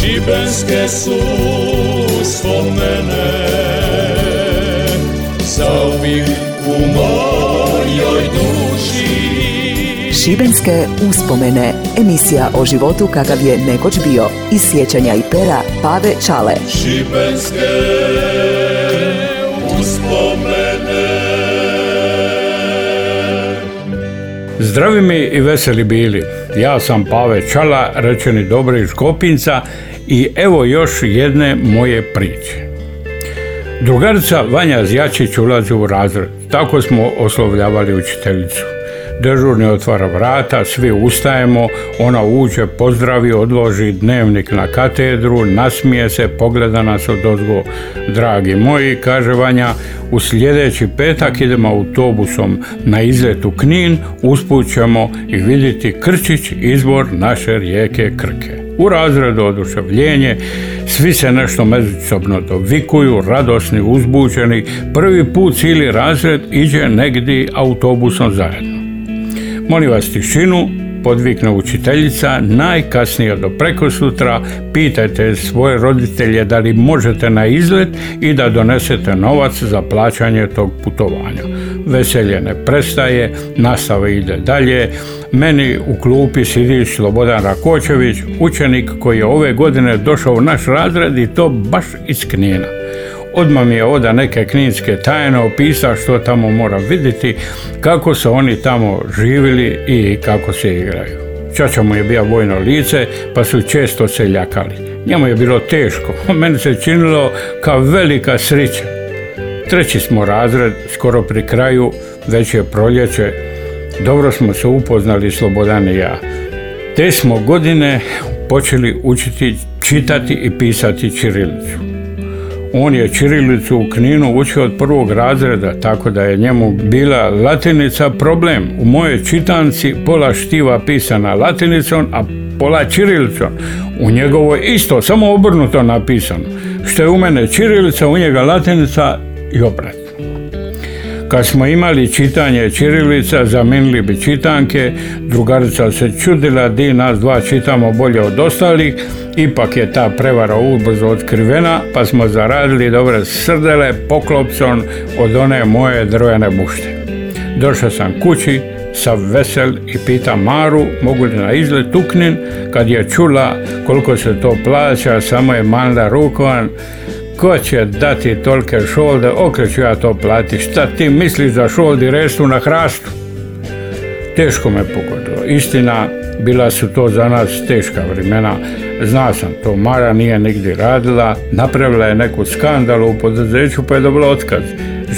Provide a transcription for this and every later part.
Šibenske su spomene Zauvijek u mojoj duši Šibenske uspomene. Emisija o životu kakav je nekoć bio. Iz sjećanja i pera Pave Čale. Šibenske Zdravi mi i veseli bili. Ja sam Pave Čala, rečeni dobri iz Kopinca i evo još jedne moje priče. Drugarica Vanja Zjačić ulazi u razred. Tako smo oslovljavali učiteljicu. Dežurni otvara vrata, svi ustajemo, ona uđe, pozdravi, odloži dnevnik na katedru, nasmije se, pogleda nas od ozgo. Dragi moji, kaže Vanja, u sljedeći petak idemo autobusom na izlet u Knin, usput ćemo i vidjeti Krčić, izvor naše rijeke Krke. U razredu oduševljenje, svi se nešto međusobno dovikuju, radosni, uzbuđeni, prvi put cijeli razred iđe negdje autobusom zajedno. Molim vas tišinu, podvikne učiteljica, najkasnije do preko sutra pitajte svoje roditelje da li možete na izlet i da donesete novac za plaćanje tog putovanja. Veselje ne prestaje, nastava ide dalje. Meni u klupi sidi Slobodan Rakočević, učenik koji je ove godine došao u naš razred i to baš iz Knina. Odmah mi je oda neke kninske tajne opisa što tamo mora vidjeti, kako su oni tamo živjeli i kako se igraju. Čača mu je bio vojno lice, pa su često se ljakali. Njemu je bilo teško, meni se činilo kao velika srića. Treći smo razred, skoro pri kraju, već je proljeće, dobro smo se upoznali Slobodan i ja. Te smo godine počeli učiti čitati i pisati čirilicu. On je Čirilicu u Kninu učio od prvog razreda, tako da je njemu bila latinica problem. U moje čitanci pola štiva pisana latinicom, a pola čirilicom. U njegovoj isto, samo obrnuto napisano. Što je u mene čirilica, u njega latinica i obrat. Kad smo imali čitanje Čirilica, zamijenili bi čitanke, drugarica se čudila di nas dva čitamo bolje od ostalih, ipak je ta prevara ubrzo otkrivena, pa smo zaradili dobre srdele poklopcom od one moje drvene bušte. Došao sam kući, sa vesel i pita Maru mogu li na izlet uknin, kad je čula koliko se to plaća, samo je manda rukovan, ko će dati tolike šolde, okreću ja to plati. Šta ti misliš za šoldi restu na hrastu? Teško me pogodilo. Istina, bila su to za nas teška vremena. Zna sam to, Mara nije nigdje radila, napravila je neku skandalu u poduzeću pa je dobila otkaz.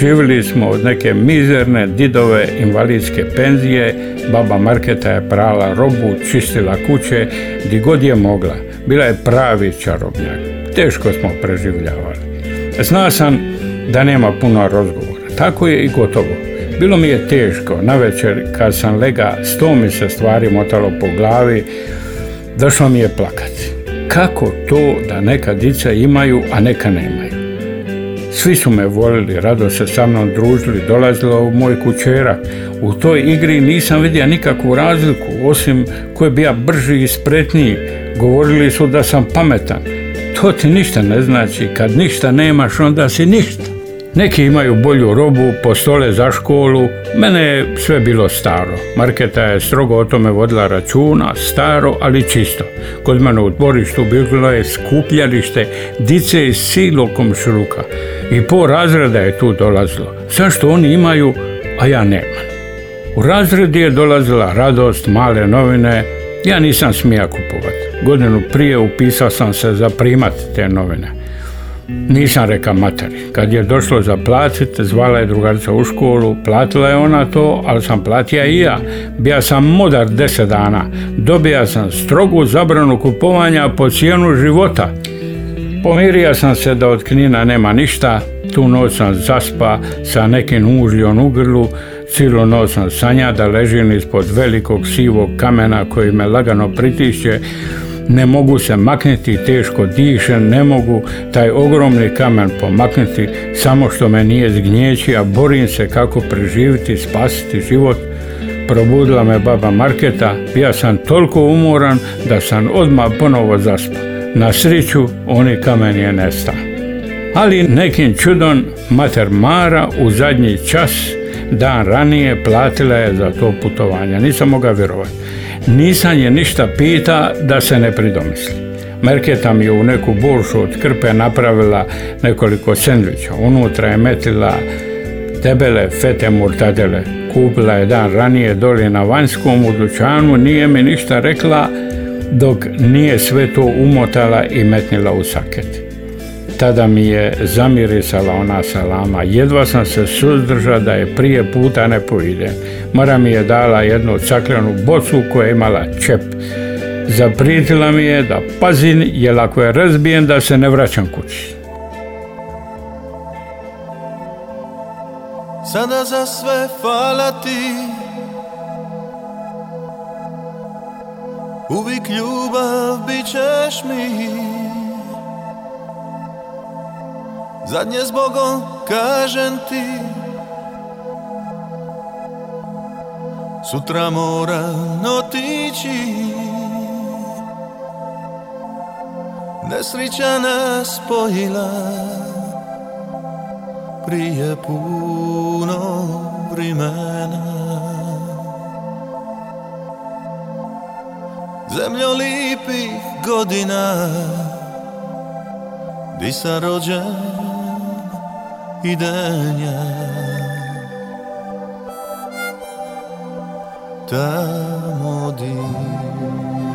Živjeli smo od neke mizerne didove invalidske penzije, baba Marketa je prala robu, čistila kuće, di god je mogla. Bila je pravi čarobnjak teško smo preživljavali. Zna sam da nema puno razgovora. Tako je i gotovo. Bilo mi je teško. Na večer kad sam lega, sto mi se stvari motalo po glavi, došlo mi je plakati. Kako to da neka dica imaju, a neka nemaju? Svi su me volili, rado se sa mnom družili, dolazila u moj kućera. U toj igri nisam vidio nikakvu razliku, osim ko je bio brži i spretniji. Govorili su da sam pametan, to ti ništa ne znači. Kad ništa nemaš, onda si ništa. Neki imaju bolju robu, postole za školu. Mene je sve bilo staro. Marketa je strogo o tome vodila računa, staro, ali čisto. Kod mene u dvorištu bilo je skupljalište dice iz silog komšruka. I po razreda je tu dolazilo. Zašto oni imaju, a ja nemam. U razredi je dolazila radost, male novine. Ja nisam smija kupovati. Godinu prije upisao sam se za primat te novine. Nisam reka materi. Kad je došlo za platit, zvala je drugarica u školu, platila je ona to, ali sam platio i ja. Bija sam mudar deset dana. Dobija sam strogu zabranu kupovanja po cijenu života. Pomirio sam se da od knina nema ništa, tu noć sam zaspa sa nekim užljom u grlu, cijelu noć sam sanja da ležim ispod velikog sivog kamena koji me lagano pritišće, ne mogu se maknuti, teško dišem, ne mogu taj ogromni kamen pomaknuti, samo što me nije zgnjeći, a borim se kako preživiti, spasiti život. Probudila me baba Marketa, ja sam toliko umoran da sam odmah ponovo zaspao. Na sreću, oni kamen je nestao. Ali nekim čudom mater Mara u zadnji čas dan ranije platila je za to putovanje. Nisam mogao vjerovati. Nisam je ništa pita da se ne pridomisli. Merketa mi je u neku boršu od krpe napravila nekoliko sendviča. Unutra je metila debele fete murtadele. Kupila je dan ranije dolje na vanjskom u dućanu, nije mi ništa rekla dok nije sve to umotala i metnila u saket. Tada mi je zamirisala ona salama. Jedva sam se suzdržao da je prije puta ne poidem. Mora mi je dala jednu caklenu bocu koja je imala čep. Zapritila mi je da pazim, jer ako je razbijen da se ne vraćam kući. Sada za sve hvala ti Uvijek ljubav bit ćeš mi Zadnje zbogom kažem ti. Sutra moram otići. Nesrića nas spojila. Prije puno vremena. Zemljo lipih godina. Di sam rođen ideňa. Tamo di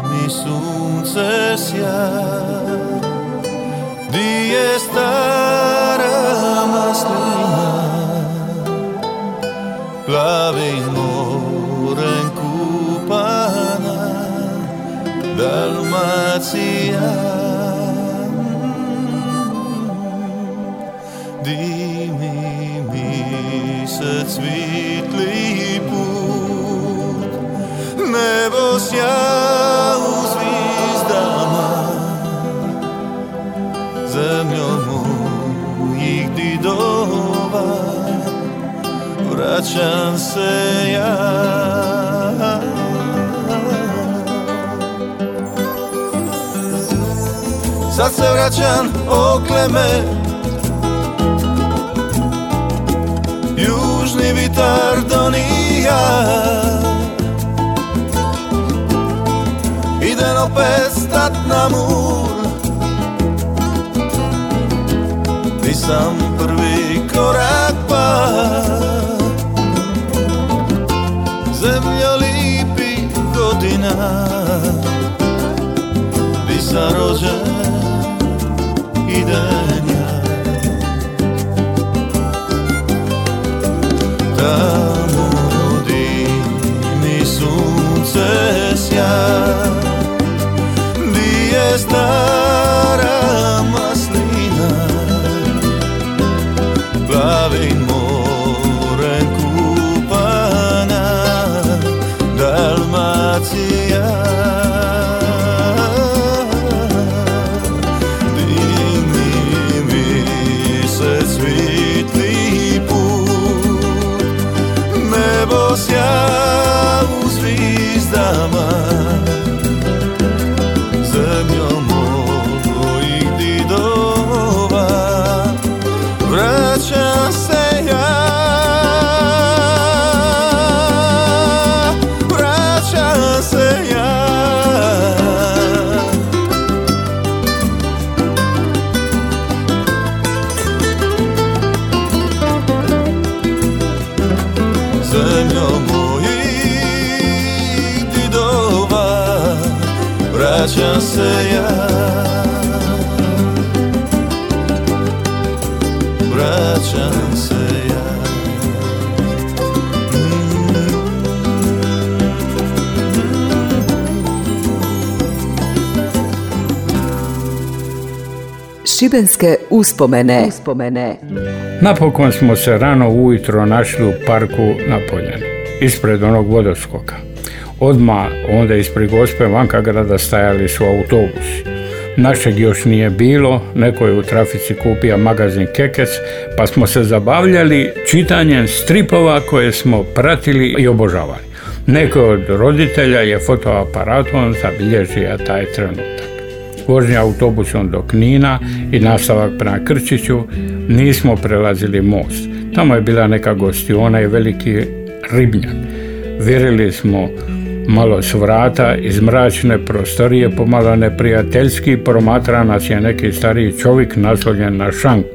mi sunce sja, di je stara maslina, plavim morem kupana, Dalmacija. Se vraćam okleme južni vitar donija. Idem opet stat na mur. Nisam prvi korak pa. Zemlja lipi godina. Di sam rođen idem Vraćam se ja Vraćam se ja Šibenske uspomene. uspomene. Napokon smo se rano ujutro našli u parku na Poljani, ispred onog vodoskoka. Odma onda ispred gospe vanka grada stajali su autobusi. Našeg još nije bilo, neko je u trafici kupio magazin Kekec, pa smo se zabavljali čitanjem stripova koje smo pratili i obožavali. Neko od roditelja je fotoaparatom zabilježio taj trenutak. vožnja autobusom do Knina i nastavak prema Krčiću, nismo prelazili most. Tamo je bila neka gostiona i veliki ribnjak. Virili smo malo s vrata iz mračne prostorije pomalo neprijateljski promatra nas je neki stariji čovjek naslonjen na šank.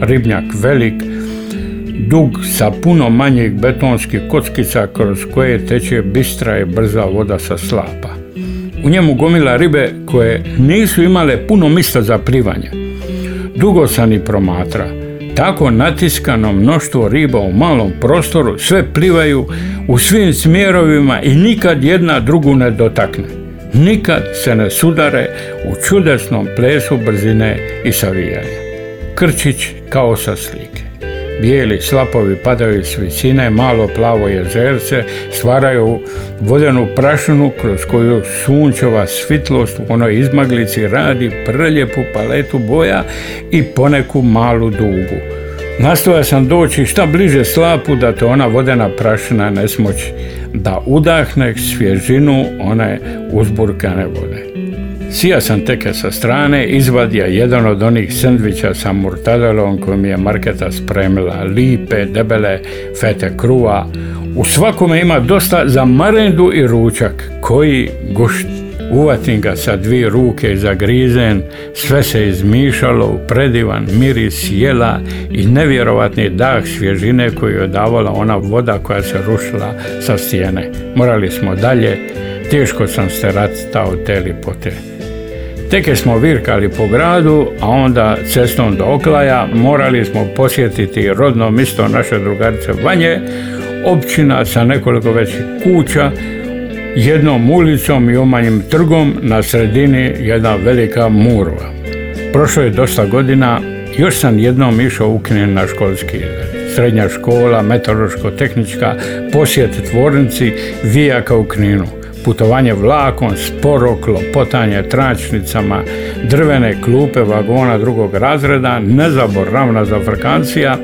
Ribnjak velik, dug sa puno manjih betonskih kockica kroz koje teče bistra i brza voda sa slapa. U njemu gomila ribe koje nisu imale puno mista za plivanje. Dugo sam i promatra. Tako natiskano mnoštvo riba u malom prostoru sve plivaju u svim smjerovima i nikad jedna drugu ne dotakne. Nikad se ne sudare u čudesnom plesu brzine i savijanja. Krčić kao sa slike. Bijeli slapovi padaju s visine, malo plavo jezerce stvaraju vodenu prašinu kroz koju sunčeva svitlost u onoj izmaglici radi prljepu paletu boja i poneku malu dugu. Nastoja sam doći šta bliže slapu da to ona vodena prašina ne smoći, da udahne svježinu one uzburkane vode. Sija sam teke sa strane, izvadija jedan od onih sendviča sa murtadelom kojim je marketa spremila, lipe, debele, fete kruva. U svakome ima dosta za marendu i ručak, koji gušt. Uvatim ga sa dvije ruke zagrizen, sve se izmišalo u predivan miris jela i nevjerovatni dah svježine koju je davala ona voda koja se rušila sa stijene. Morali smo dalje, teško sam se racitao te lipote. Teke smo virkali po gradu, a onda cestom do Oklaja morali smo posjetiti rodno misto naše drugarice Vanje, općina sa nekoliko većih kuća, jednom ulicom i omanjim trgom, na sredini jedna velika murva. Prošlo je dosta godina, još sam jednom išao u Knin na školski Srednja škola, meteorološko-tehnička, posjet tvornici Vijaka u Kninu putovanje vlakom, sporo klopotanje tračnicama, drvene klupe vagona drugog razreda, nezaboravna zafrkancija,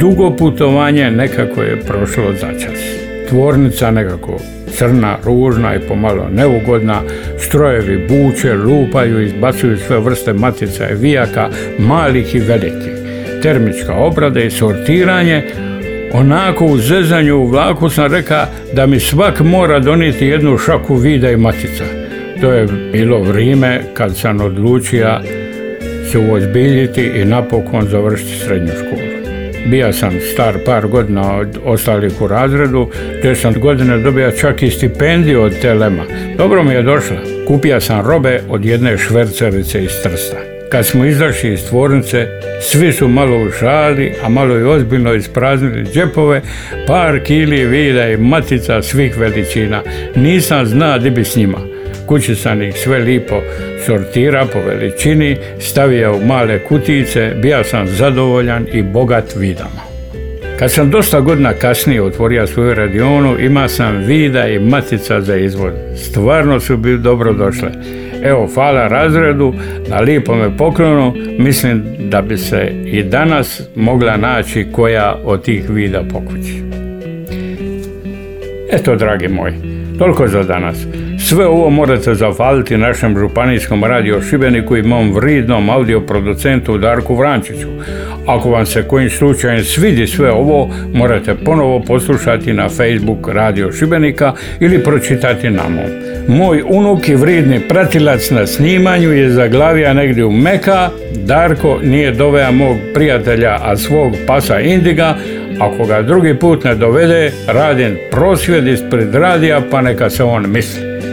dugo putovanje nekako je prošlo začas. Tvornica nekako crna, ružna i pomalo neugodna, strojevi buče, lupaju, izbacuju sve vrste matica i vijaka, malih i velikih. Termička obrada i sortiranje, onako u zezanju u vlaku sam reka da mi svak mora donijeti jednu šaku vida i matica. To je bilo vrijeme kad sam odlučio se uozbiljiti i napokon završiti srednju školu. Bija sam star par godina od ostalih u razredu, te sam godine dobija čak i stipendiju od Telema. Dobro mi je došla. Kupija sam robe od jedne švercerice iz Trsta. Kad smo izašli iz tvornice, svi su malo u šali, a malo i ozbiljno ispraznili džepove, par kili vida i matica svih veličina. Nisam zna di bi s njima. Kući sam ih sve lipo sortira po veličini, stavio u male kutice, bija sam zadovoljan i bogat vidama. Kad sam dosta godina kasnije otvorio svoju radionu, ima sam vida i matica za izvod. Stvarno su bili dobro došle. Evo, hvala razredu na lipome poklonu. Mislim da bi se i danas mogla naći koja od tih vida po kući. Eto, dragi moji, toliko za danas. Sve ovo morate zahvaliti našem županijskom radio Šibeniku i mom vridnom audio producentu Darku Vrančiću. Ako vam se kojim slučajem svidi sve ovo, morate ponovo poslušati na Facebook Radio Šibenika ili pročitati na mom. Moj unuk i vridni pratilac na snimanju je zaglavija negdje u Meka. Darko nije dovea mog prijatelja, a svog pasa Indiga. Ako ga drugi put ne dovede, radim prosvjed ispred radija, pa neka se on misli.